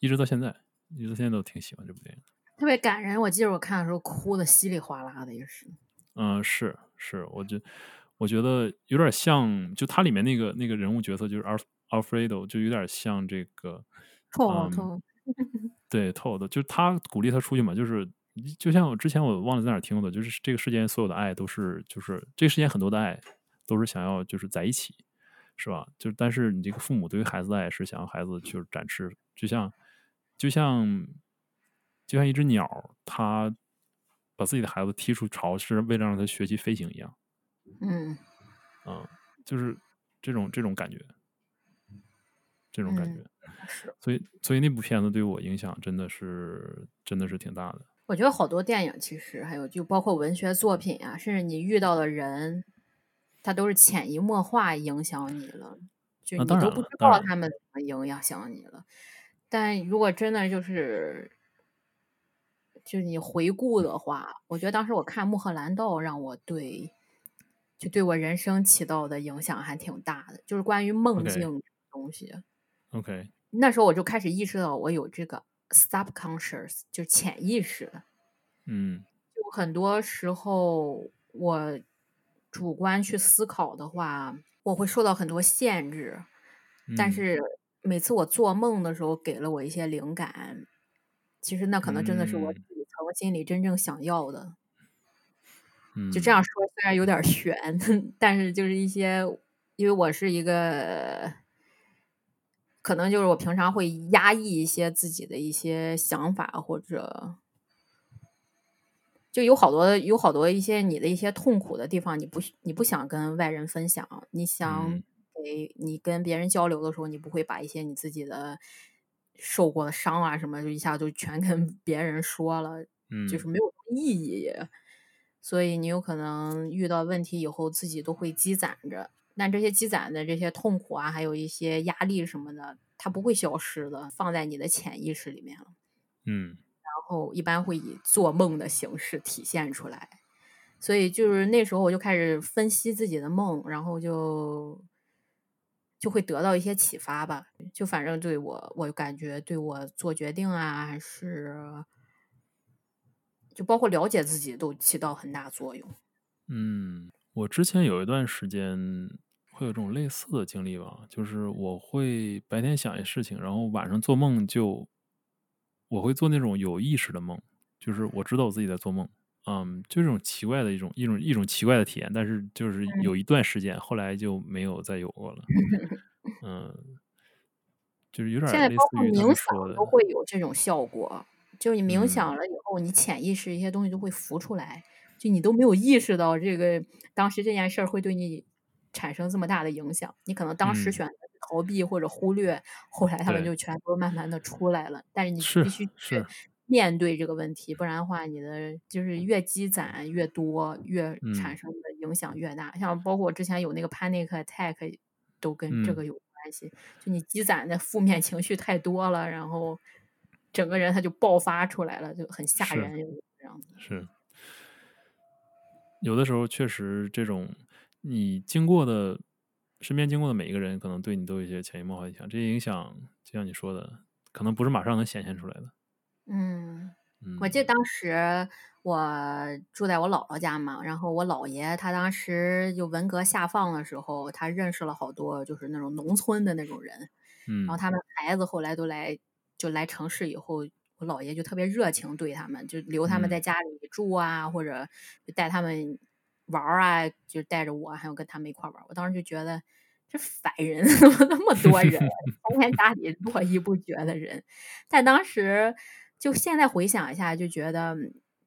Speaker 2: 一直到现在，一直到现在都挺喜欢这部电影，
Speaker 1: 特别感人。我记得我看的时候哭的稀里哗啦的，也是。
Speaker 2: 嗯，是是，我就。我觉得有点像，就它里面那个那个人物角色，就是 Al Alfredo，就有点像这个，
Speaker 1: 透透，<laughs>
Speaker 2: 对透的，就是他鼓励他出去嘛，就是就像我之前我忘了在哪听的，就是这个世间所有的爱都是，就是这个世间很多的爱都是想要就是在一起，是吧？就但是你这个父母对于孩子的爱是想要孩子就是展翅，就像就像就像一只鸟，它把自己的孩子踢出巢，是为了让他学习飞行一样。
Speaker 1: 嗯，
Speaker 2: 啊，就是这种这种感觉，这种感觉。所以，所以那部片子对我影响真的是，真的是挺大的。
Speaker 1: 我觉得好多电影其实还有就包括文学作品啊，甚至你遇到的人，他都是潜移默化影响你了，就你都不知道他们怎么影响你了。但如果真的就是，就你回顾的话，我觉得当时我看《穆赫兰道》，让我对，就对我人生起到的影响还挺大的，就是关于梦境东西。
Speaker 2: OK，
Speaker 1: 那时候我就开始意识到我有这个。subconscious 就潜意识，
Speaker 2: 嗯，
Speaker 1: 就很多时候我主观去思考的话，我会受到很多限制。但是每次我做梦的时候，给了我一些灵感。其实那可能真的是我底层心里真正想要的。就这。样说，虽然有点悬，<laughs> 但是就是一些，因为我是一个。可能就是我平常会压抑一些自己的一些想法，或者就有好多有好多一些你的一些痛苦的地方，你不你不想跟外人分享，你想给你跟别人交流的时候，你不会把一些你自己的受过的伤啊什么，就一下就全跟 <laughs> 别人说了，就是没有意义，所以你有可能遇到问题以后自己都会积攒着。那这些积攒的这些痛苦啊，还有一些压力什么的，它不会消失的，放在你的潜意识里面了。
Speaker 2: 嗯，
Speaker 1: 然后一般会以做梦的形式体现出来。所以就是那时候我就开始分析自己的梦，然后就就会得到一些启发吧。就反正对我，我感觉对我做决定啊，还是就包括了解自己都起到很大作用。
Speaker 2: 嗯，我之前有一段时间。会有这种类似的经历吧，就是我会白天想一事情，然后晚上做梦就，我会做那种有意识的梦，就是我知道我自己在做梦，嗯，就这种奇怪的一种一种一种奇怪的体验，但是就是有一段时间，后来就没有再有过了，<laughs> 嗯，就是有点
Speaker 1: 现在包括冥
Speaker 2: 想
Speaker 1: 都会有这种效果，就是你冥想了以后，你潜意识一些东西就会浮出来，就你都没有意识到这个当时这件事儿会对你。产生这么大的影响，你可能当时选择逃避或者忽略，后来他们就全都慢慢的出来了。但是你必须去面对这个问题，不然的话，你的就是越积攒越多，越产生的影响越大。像包括我之前有那个 panic attack，都跟这个有关系。就你积攒的负面情绪太多了，然后整个人他就爆发出来了，就很吓人，这样子。
Speaker 2: 是，有的时候确实这种。你经过的，身边经过的每一个人，可能对你都有一些潜移默化影响。这些影响，就像你说的，可能不是马上能显现出来的。
Speaker 1: 嗯，我记得当时我住在我姥姥家嘛，然后我姥爷他当时就文革下放的时候，他认识了好多就是那种农村的那种人，
Speaker 2: 嗯，
Speaker 1: 然后他们孩子后来都来，就来城市以后，我姥爷就特别热情对他们，就留他们在家里住啊，或者就带他们。玩儿啊，就带着我，还有跟他们一块玩儿。我当时就觉得这烦人，<laughs> 怎么那么多人，成天家里络绎不绝的人。但当时就现在回想一下，就觉得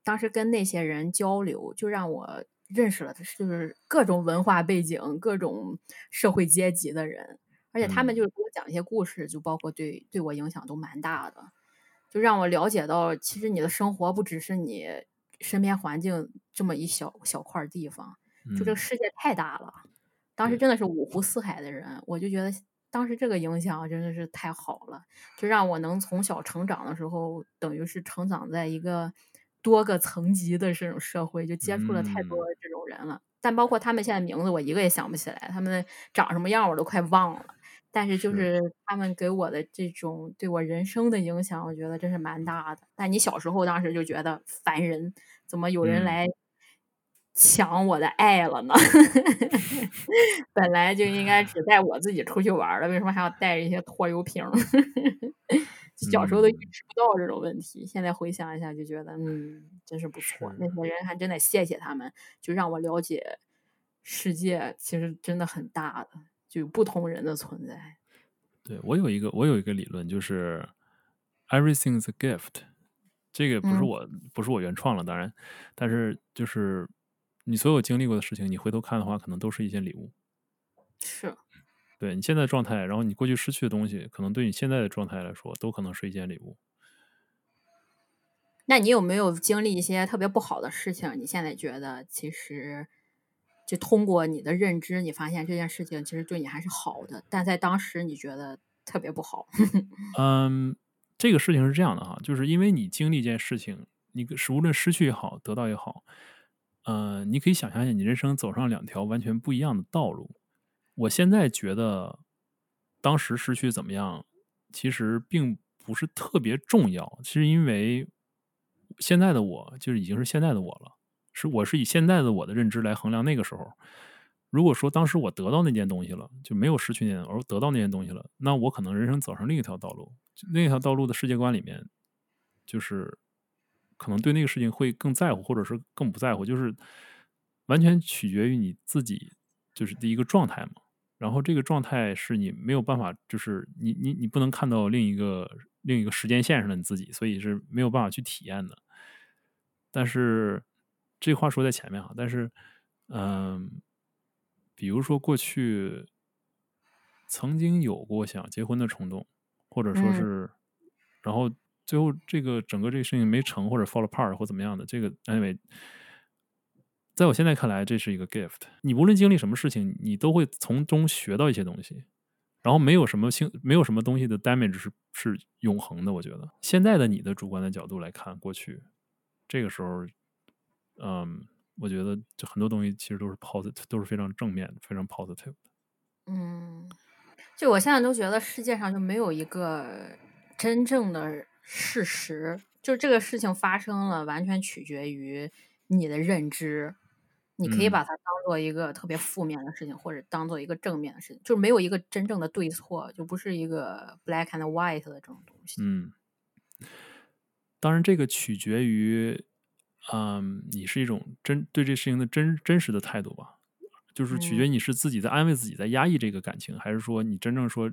Speaker 1: 当时跟那些人交流，就让我认识了，就是各种文化背景、各种社会阶级的人，而且他们就是给我讲一些故事，就包括对对我影响都蛮大的，就让我了解到，其实你的生活不只是你。身边环境这么一小小块地方，就这个世界太大了。当时真的是五湖四海的人，我就觉得当时这个影响真的是太好了，就让我能从小成长的时候，等于是成长在一个多个层级的这种社会，就接触了太多这种人了。但包括他们现在名字，我一个也想不起来，他们长什么样我都快忘了。但是就是他们给我的这种对我人生的影响，我觉得真是蛮大的。但你小时候当时就觉得烦人，怎么有人来抢我的爱了呢？<laughs> 本来就应该只带我自己出去玩的，为什么还要带一些拖油瓶？<laughs> 小时候都意识不到这种问题，现在回想一下就觉得，嗯，真是不错。那些人还真得谢谢他们，就让我了解世界其实真的很大的。就有不同人的存在。
Speaker 2: 对我有一个，我有一个理论，就是 everything's a gift。这个不是我，不是我原创了，当然，但是就是你所有经历过的事情，你回头看的话，可能都是一件礼物。
Speaker 1: 是，
Speaker 2: 对你现在状态，然后你过去失去的东西，可能对你现在的状态来说，都可能是一件礼物。
Speaker 1: 那你有没有经历一些特别不好的事情？你现在觉得其实，就通过你的认知，你发现这件事情其实对你还是好的，但在当时你觉得特别不好。<laughs>
Speaker 2: 嗯，这个事情是这样的哈，就是因为你经历一件事情，你是无论失去也好，得到也好，呃，你可以想象一下，你人生走上两条完全不一样的道路。我现在觉得，当时失去怎么样，其实并不是特别重要。其实因为现在的我，就是已经是现在的我了，是我是以现在的我的认知来衡量那个时候。如果说当时我得到那件东西了，就没有失去那件，而得到那件东西了，那我可能人生走上另一条道路，另一条道路的世界观里面，就是可能对那个事情会更在乎，或者是更不在乎，就是完全取决于你自己，就是第一个状态嘛。然后这个状态是你没有办法，就是你你你不能看到另一个另一个时间线上的你自己，所以是没有办法去体验的。但是这话说在前面哈，但是嗯，比如说过去曾经有过想结婚的冲动，或者说是，然后最后这个整个这个事情没成，或者 fall apart 或怎么样的，这个 anyway。在我现在看来，这是一个 gift。你无论经历什么事情，你都会从中学到一些东西。然后没有什么性，没有什么东西的 damage 是是永恒的。我觉得现在的你的主观的角度来看，过去这个时候，嗯，我觉得就很多东西其实都是 positive，都是非常正面、非常 positive 的。
Speaker 1: 嗯，就我现在都觉得世界上就没有一个真正的事实，就这个事情发生了，完全取决于你的认知。你可以把它当做一个特别负面的事情，或者当做一个正面的事情，就是没有一个真正的对错，就不是一个 black and white 的这种东西。
Speaker 2: 嗯，当然这个取决于，嗯，你是一种真对这事情的真真实的态度吧，就是取决于你是自己在安慰自己，在压抑这个感情，还是说你真正说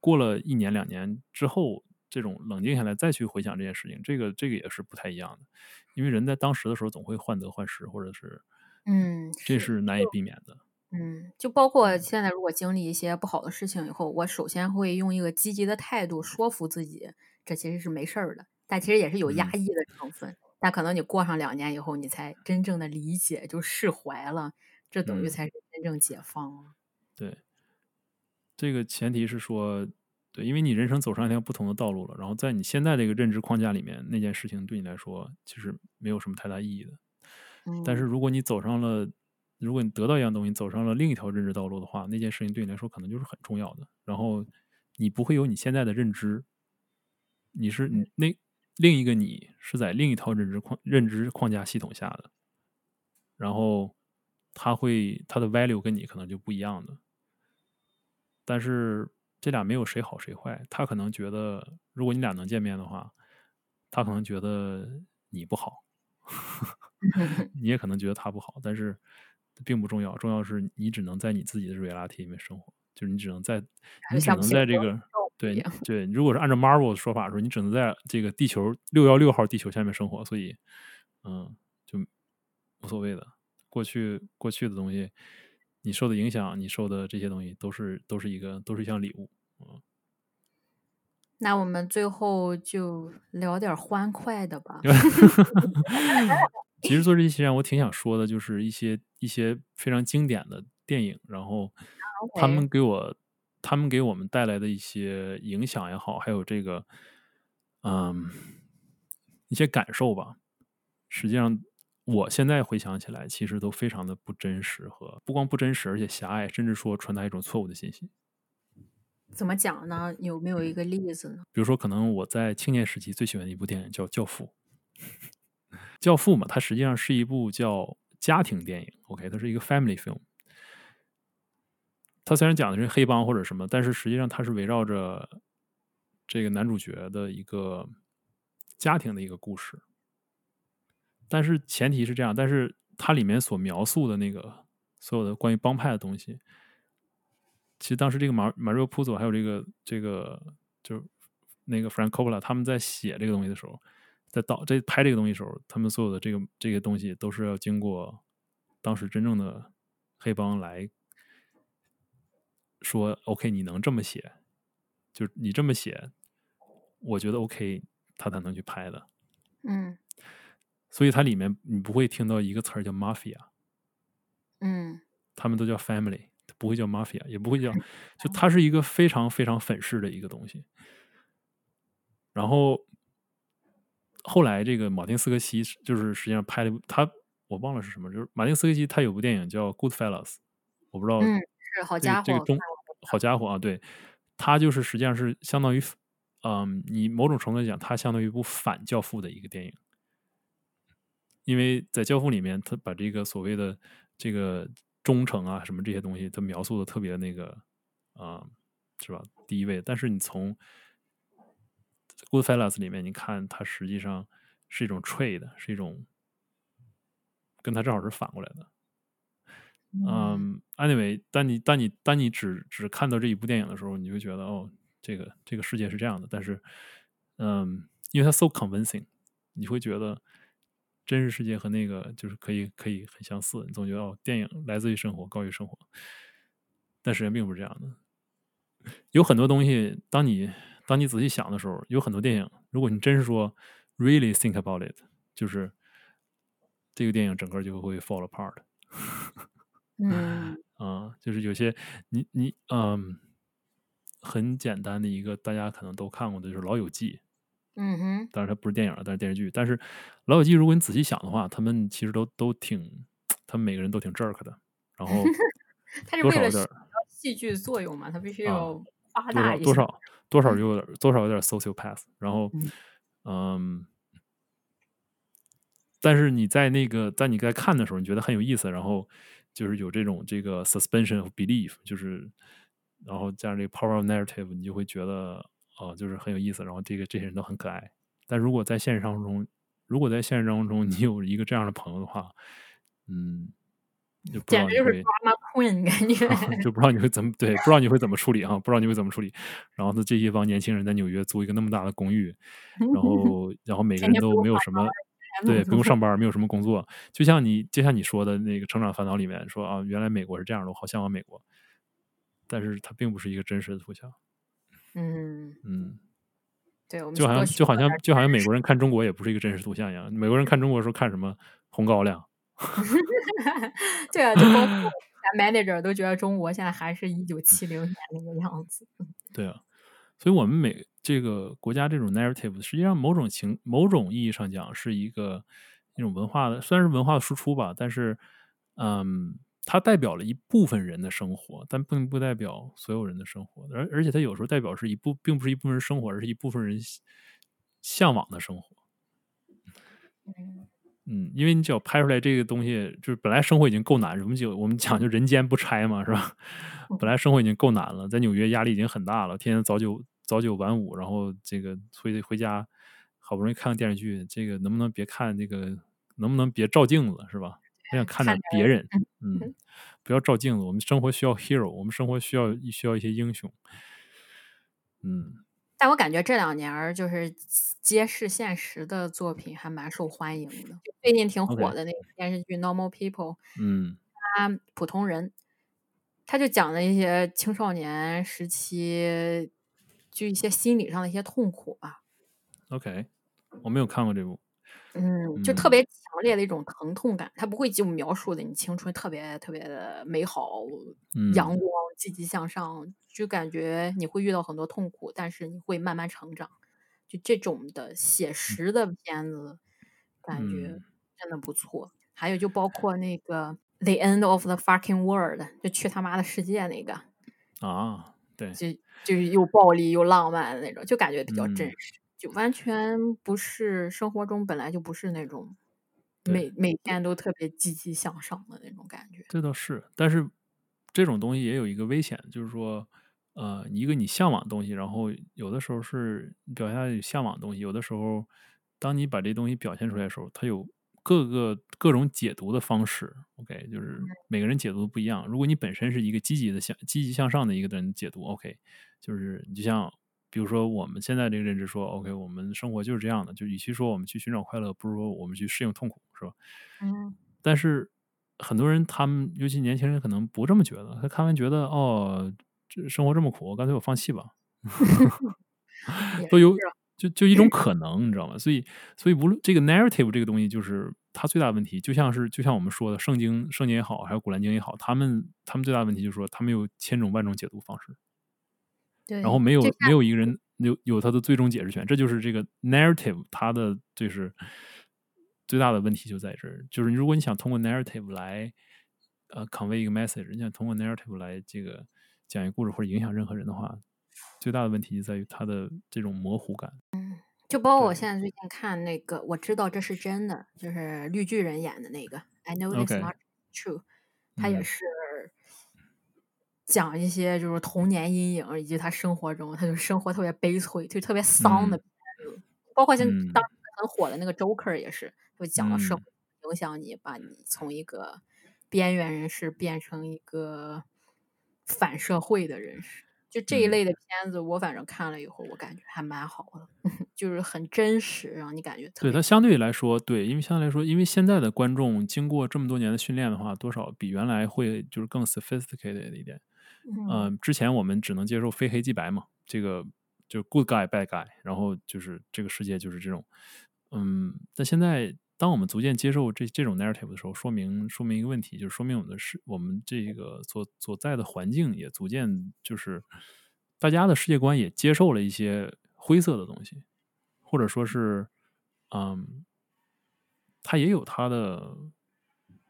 Speaker 2: 过了一年两年之后，这种冷静下来再去回想这件事情，这个这个也是不太一样的，因为人在当时的时候总会患得患失，或者是。
Speaker 1: 嗯，
Speaker 2: 这是难以避免的。
Speaker 1: 嗯，就包括现在，如果经历一些不好的事情以后，我首先会用一个积极的态度说服自己，这其实是没事儿的。但其实也是有压抑的成分。但可能你过上两年以后，你才真正的理解，就释怀了，这等于才是真正解放。
Speaker 2: 对，这个前提是说，对，因为你人生走上一条不同的道路了，然后在你现在这个认知框架里面，那件事情对你来说其实没有什么太大意义的。但是如果你走上了，如果你得到一样东西，走上了另一条认知道路的话，那件事情对你来说可能就是很重要的。然后你不会有你现在的认知，你是你那另一个你是在另一套认知框认知框架系统下的，然后他会他的 value 跟你可能就不一样的。但是这俩没有谁好谁坏，他可能觉得如果你俩能见面的话，他可能觉得你不好。<laughs> <laughs> 你也可能觉得他不好，但是并不重要。重要是你只能在你自己的 reality 里面生活，就是你只能在，你只能在这个对对。如果是按照 Marvel 的说法说，你只能在这个地球六幺六号地球下面生活，所以嗯，就无所谓的。过去过去的东西，你受的影响，你受的这些东西，都是都是一个都是一项礼物。嗯。
Speaker 1: 那我们最后就聊点欢快的吧。<laughs>
Speaker 2: 其实做 <laughs> 这期间，我挺想说的，就是一些一些非常经典的电影，然后他们给我他们给我们带来的一些影响也好，还有这个嗯一些感受吧。实际上，我现在回想起来，其实都非常的不真实和不光不真实，而且狭隘，甚至说传达一种错误的信息。
Speaker 1: 怎么讲呢？有没有一个例子呢？
Speaker 2: 比如说，可能我在青年时期最喜欢的一部电影叫《教父》。<laughs>《教父》嘛，它实际上是一部叫家庭电影。OK，它是一个 family film。它虽然讲的是黑帮或者什么，但是实际上它是围绕着这个男主角的一个家庭的一个故事。但是前提是这样，但是它里面所描述的那个所有的关于帮派的东西。其实当时这个马马瑞普佐还有这个这个就是那个 Frank Coppola 他们在写这个东西的时候，在导在拍这个东西时候，他们所有的这个这个东西都是要经过当时真正的黑帮来说 OK，你能这么写，就你这么写，我觉得 OK，他才能去拍的。
Speaker 1: 嗯，
Speaker 2: 所以它里面你不会听到一个词儿叫 mafia。
Speaker 1: 嗯，
Speaker 2: 他们都叫 family，不会叫 mafia，也不会叫，<laughs> 就它是一个非常非常粉饰的一个东西。然后后来这个马丁斯科西就是实际上拍了他，我忘了是什么，就是马丁斯科西他有部电影叫 Goodfellas，我不知道，
Speaker 1: 嗯，是好家伙，
Speaker 2: 这个中好家伙啊，对，他就是实际上是相当于，嗯，你某种程度讲，它相当于一部反教父的一个电影，因为在教父里面，他把这个所谓的这个忠诚啊什么这些东西，他描述的特别那个啊，是吧？第一位，但是你从 Goodfellas 里面，你看它实际上是一种 trade，是一种跟它正好是反过来的。嗯，anyway，当你当你当你只只看到这一部电影的时候，你就觉得哦，这个这个世界是这样的。但是，嗯，因为它 so convincing，你会觉得真实世界和那个就是可以可以很相似。你总觉得哦，电影来自于生活，高于生活，但实际上并不是这样的。有很多东西，当你当你仔细想的时候，有很多电影，如果你真是说 really think about it，就是这个电影整个就会 fall apart。<laughs>
Speaker 1: 嗯 <laughs>
Speaker 2: 啊，就是有些你你嗯，很简单的一个大家可能都看过的，就是《老友记》。
Speaker 1: 嗯哼，
Speaker 2: 但是它不是电影，但是电视剧。但是《老友记》如果你仔细想的话，他们其实都都挺，他们每个人都挺 jerk 的。然后 <laughs>
Speaker 1: 他是为了戏剧作用嘛，他必须要夸大
Speaker 2: 多少多少有点多少有点 social path。然后嗯。但是你在那个在你在看的时候，你觉得很有意思，然后就是有这种这个 suspension of belief，就是然后加上这个 power of narrative，你就会觉得哦，就是很有意思。然后这个这些人都很可爱。但如果在现实生活中，如果在现实生活中你有一个这样的朋友的话，嗯，就
Speaker 1: 简直就是 drama queen 感觉，<laughs>
Speaker 2: 就不知道你会怎么对，不知道你会怎么处理啊，不知道你会怎么处理。然后他这一帮年轻人在纽约租一个那么大的公寓，然 <laughs> 后然后每个人都没有什么。对，<laughs> 不用上班，没有什么工作，就像你，就像你说的那个《成长烦恼》里面说啊，原来美国是这样的，我好向往美国，但是它并不是一个真实的图像。
Speaker 1: 嗯
Speaker 2: 嗯，
Speaker 1: 对，我们
Speaker 2: 就好像就好像就好像美国人看中国也不是一个真实图像一样，美国人看中国的时候看什么红高粱。<laughs>
Speaker 1: 对啊，就包括 <laughs> manager 都觉得中国现在还是一九七零年那个样子。
Speaker 2: 对啊，所以我们每。这个国家这种 narrative，实际上某种情某种意义上讲是一个一种文化的，虽然是文化的输出吧，但是，嗯，它代表了一部分人的生活，但并不代表所有人的生活。而而且它有时候代表是一部，并不是一部分人生活，而是一部分人向往的生活。嗯，因为你只要拍出来这个东西，就是本来生活已经够难，我们就我们讲究人间不拆嘛，是吧？<laughs> 本来生活已经够难了，在纽约压力已经很大了，天天早九。早九晚五，然后这个回回家，好不容易看个电视剧，这个能不能别看这个？能不能别照镜子，是吧？我想看点别人，嗯，不要照镜子。我们生活需要 hero，我们生活需要需要一些英雄，嗯。
Speaker 1: 但我感觉这两年就是揭示现实的作品还蛮受欢迎的。最近挺火的那个电视剧《Normal People》，
Speaker 2: 嗯，
Speaker 1: 他普通人，他就讲了一些青少年时期。就一些心理上的一些痛苦吧。
Speaker 2: OK，我没有看过这部。
Speaker 1: 嗯，就特别强烈的一种疼痛感，他不会就描述的你青春特别特别的美好、阳光、积极向上，就感觉你会遇到很多痛苦，但是你会慢慢成长。就这种的写实的片子，感觉真的不错。还有就包括那个《The End of the Fucking World》，就去他妈的世界那个
Speaker 2: 啊，对，
Speaker 1: 就。就是又暴力又浪漫的那种，就感觉比较真实，就完全不是生活中本来就不是那种每每天都特别积极向上的那种感觉。
Speaker 2: 这倒是，但是这种东西也有一个危险，就是说，呃，一个你向往的东西，然后有的时候是表现向往的东西，有的时候当你把这东西表现出来的时候，它有。各个各种解读的方式，OK，就是每个人解读不一样。如果你本身是一个积极的向积极向上的一个人解读，OK，就是你就像比如说我们现在这个认知说，OK，我们生活就是这样的，就与其说我们去寻找快乐，不如说我们去适应痛苦，是吧？
Speaker 1: 嗯。
Speaker 2: 但是很多人他们尤其年轻人可能不这么觉得，他看完觉得哦，这生活这么苦，干脆我放弃吧。<laughs> 都有就就一种可能，你知道吗？所以所以无论这个 narrative 这个东西，就是它最大的问题，就像是就像我们说的圣经圣经也好，还有古兰经也好，他们他们最大的问题就是说，他们有千种万种解读方式。
Speaker 1: 对，
Speaker 2: 然后没有没有一个人有有他的最终解释权，这就是这个 narrative 它的就是最大的问题就在这儿，就是如果你想通过 narrative 来呃 convey 一个 message，你想通过 narrative 来这个讲一个故事或者影响任何人的话，最大的问题就在于它的这种模糊感。
Speaker 1: 嗯，就包括我现在最近看那个，我知道这是真的，就是绿巨人演的那个 I know it's not true，他也是。讲一些就是童年阴影，以及他生活中，他就生活特别悲催，就特别丧的片子。包括现当时很火的那个《Joker》也是，就讲了社会影响你，把你从一个边缘人士变成一个反社会的人士。就这一类的片子，我反正看了以后，我感觉还蛮好的，<laughs> 就是很真实，让你感觉。
Speaker 2: 对它相对来说，对，因为相对来说，因为现在的观众经过这么多年的训练的话，多少比原来会就是更 sophisticated 一点。嗯，之前我们只能接受非黑即白嘛，这个就 good guy bad guy，然后就是这个世界就是这种，嗯，但现在当我们逐渐接受这这种 narrative 的时候，说明说明一个问题，就是说明我们的世我们这个所所在的环境也逐渐就是大家的世界观也接受了一些灰色的东西，或者说是，嗯，它也有它的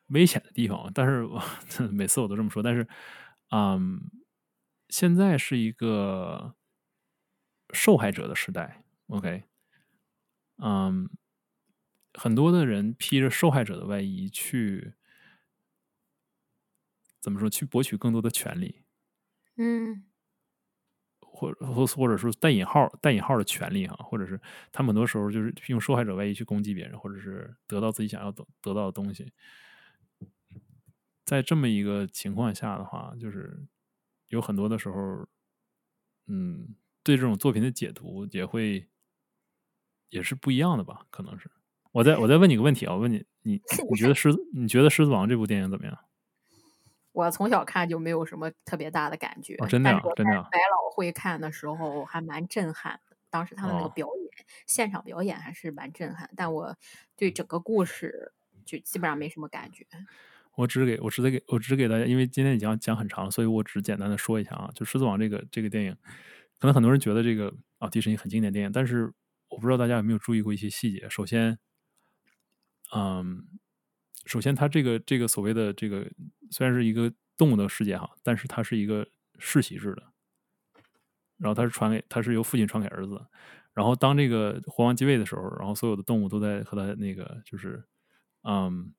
Speaker 2: 危险的地方，但是我 <laughs> 每次我都这么说，但是。嗯，现在是一个受害者的时代。OK，嗯，很多的人披着受害者的外衣去，怎么说？去博取更多的权利。
Speaker 1: 嗯，
Speaker 2: 或或或者说带引号带引号的权利哈，或者是他们很多时候就是用受害者外衣去攻击别人，或者是得到自己想要得得到的东西。在这么一个情况下的话，就是有很多的时候，嗯，对这种作品的解读也会也是不一样的吧？可能是。我再我再问你个问题啊，我问你，你 <laughs> 你觉得狮子你觉得《狮子王》这部电影怎么样？<laughs>
Speaker 1: 我从小看就没有什么特别大的感觉，
Speaker 2: 真的真的。
Speaker 1: 百老汇看的时候还蛮震撼的，当时他的那个表演，现场表演还是蛮震撼，但我对整个故事就基本上没什么感觉。
Speaker 2: 我只给我只给我只给大家，因为今天已经讲很长，所以我只简单的说一下啊。就《狮子王》这个这个电影，可能很多人觉得这个啊迪士尼很经典电影，但是我不知道大家有没有注意过一些细节。首先，嗯，首先它这个这个所谓的这个虽然是一个动物的世界哈，但是它是一个世袭制的，然后它是传给它是由父亲传给儿子，然后当这个国王继位的时候，然后所有的动物都在和他那个就是嗯。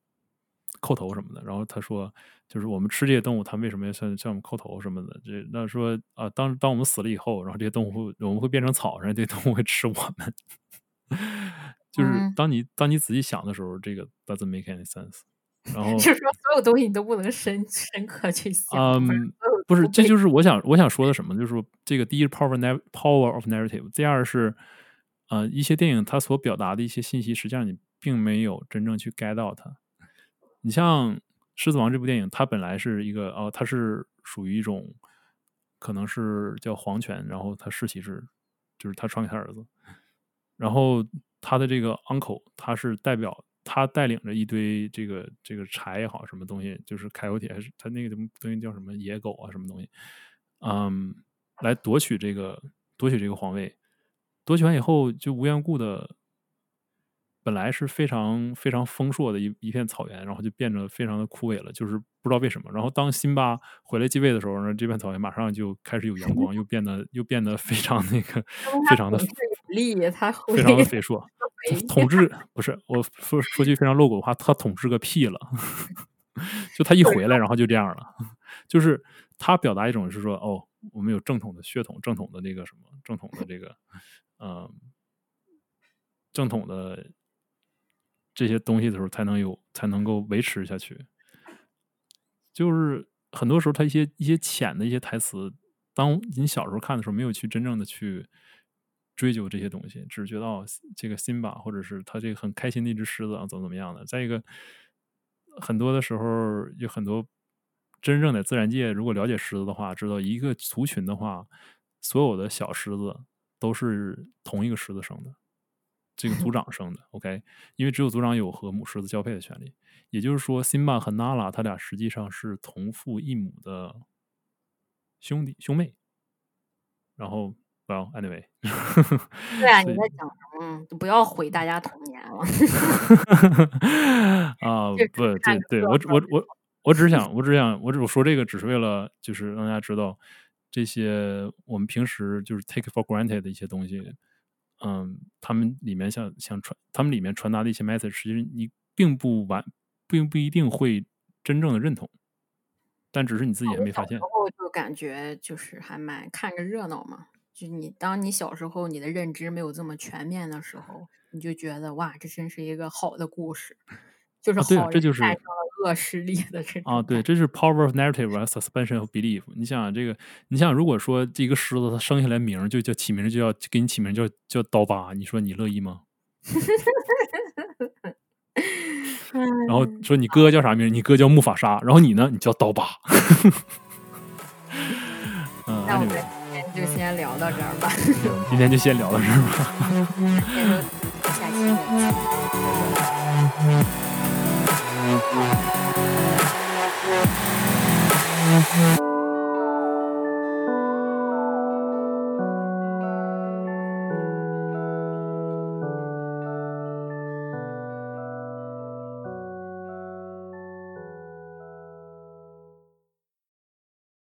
Speaker 2: 叩头什么的，然后他说，就是我们吃这些动物，它为什么要向向我们叩头什么的？这那说啊，当当我们死了以后，然后这些动物我们会变成草，然后这些动物会吃我们。就是当你当你仔细想的时候，这个 doesn't make any sense。然后 <laughs>
Speaker 1: 就是说，所有东西你都不能深 <laughs> 深刻去想。
Speaker 2: 嗯，不是，这就是我想我想说的什么，就是说这个第一 power narr power of narrative，第二是呃一些电影它所表达的一些信息，实际上你并没有真正去 get 到它。你像《狮子王》这部电影，它本来是一个哦，它是属于一种可能是叫皇权，然后他世袭制，就是他传给他儿子，然后他的这个 uncle，他是代表他带领着一堆这个这个柴也好，什么东西，就是凯欧铁还是他那个东西叫什么野狗啊，什么东西，嗯，来夺取这个夺取这个皇位，夺取完以后就无缘故的。本来是非常非常丰硕的一一片草原，然后就变得非常的枯萎了，就是不知道为什么。然后当辛巴回来继位的时候呢，这片草原马上就开始有阳光，又变得又变得非常那个非常的
Speaker 1: 力，它
Speaker 2: 非常的肥硕。统治不是我说说句非常露骨的话，他统治个屁了！<laughs> 就他一回来，<laughs> 然后就这样了。就是他表达一种是说，哦，我们有正统的血统，正统的那个什么，正统的这个，嗯，正统的。这些东西的时候，才能有，才能够维持下去。就是很多时候，他一些一些浅的一些台词，当你小时候看的时候，没有去真正的去追究这些东西，只是觉得哦，这个辛巴，或者是他这个很开心的一只狮子啊，怎么怎么样的。再一个，很多的时候有很多真正的自然界，如果了解狮子的话，知道一个族群的话，所有的小狮子都是同一个狮子生的，这个族 <laughs> 长生的。OK，因为只有族长有和母狮子交配的权利。也就是说，辛巴和娜拉他俩实际上是同父异母的兄弟兄妹。然后，Well anyway，<laughs>
Speaker 1: 对啊，你在讲什么？不要毁大家童年了。<laughs> <laughs>
Speaker 2: 啊，不，对，对我我我。我只想，我只想，我只我说这个，只是为了就是让大家知道这些我们平时就是 take for granted 的一些东西，嗯，他们里面想想传，他们里面传达的一些 message，其实你并不完，并不一定会真正的认同，但只是你自己还没发现。
Speaker 1: 然后就感觉就是还蛮看个热闹嘛，就你当你小时候你的认知没有这么全面的时候，你就觉得哇，这真是一个好的故事。就是好，
Speaker 2: 这就是
Speaker 1: 了恶势力的这
Speaker 2: 啊，对，这是 power of narrative and suspension of belief。你想这个，你想如果说这个狮子它生下来名就叫起名就要给你起名叫叫刀疤，你说你乐意吗？<laughs> 然后说你哥叫啥名？你哥叫木法沙，然后你呢？你叫刀疤。<laughs>
Speaker 1: 嗯，就先聊到这儿吧。<laughs>
Speaker 2: 今天就先聊到这儿
Speaker 1: 吧。下期再见。